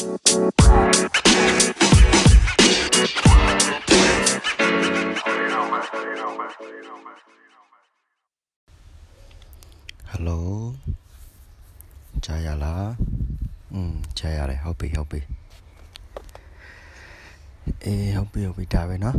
ဟယ်လိုကြားရလားอืมကြားရတယ်ဟုတ်ပြီဟုတ်ပြီအေးဟုတ်ပြီဟုတ်ပြီဒါပဲเนาะ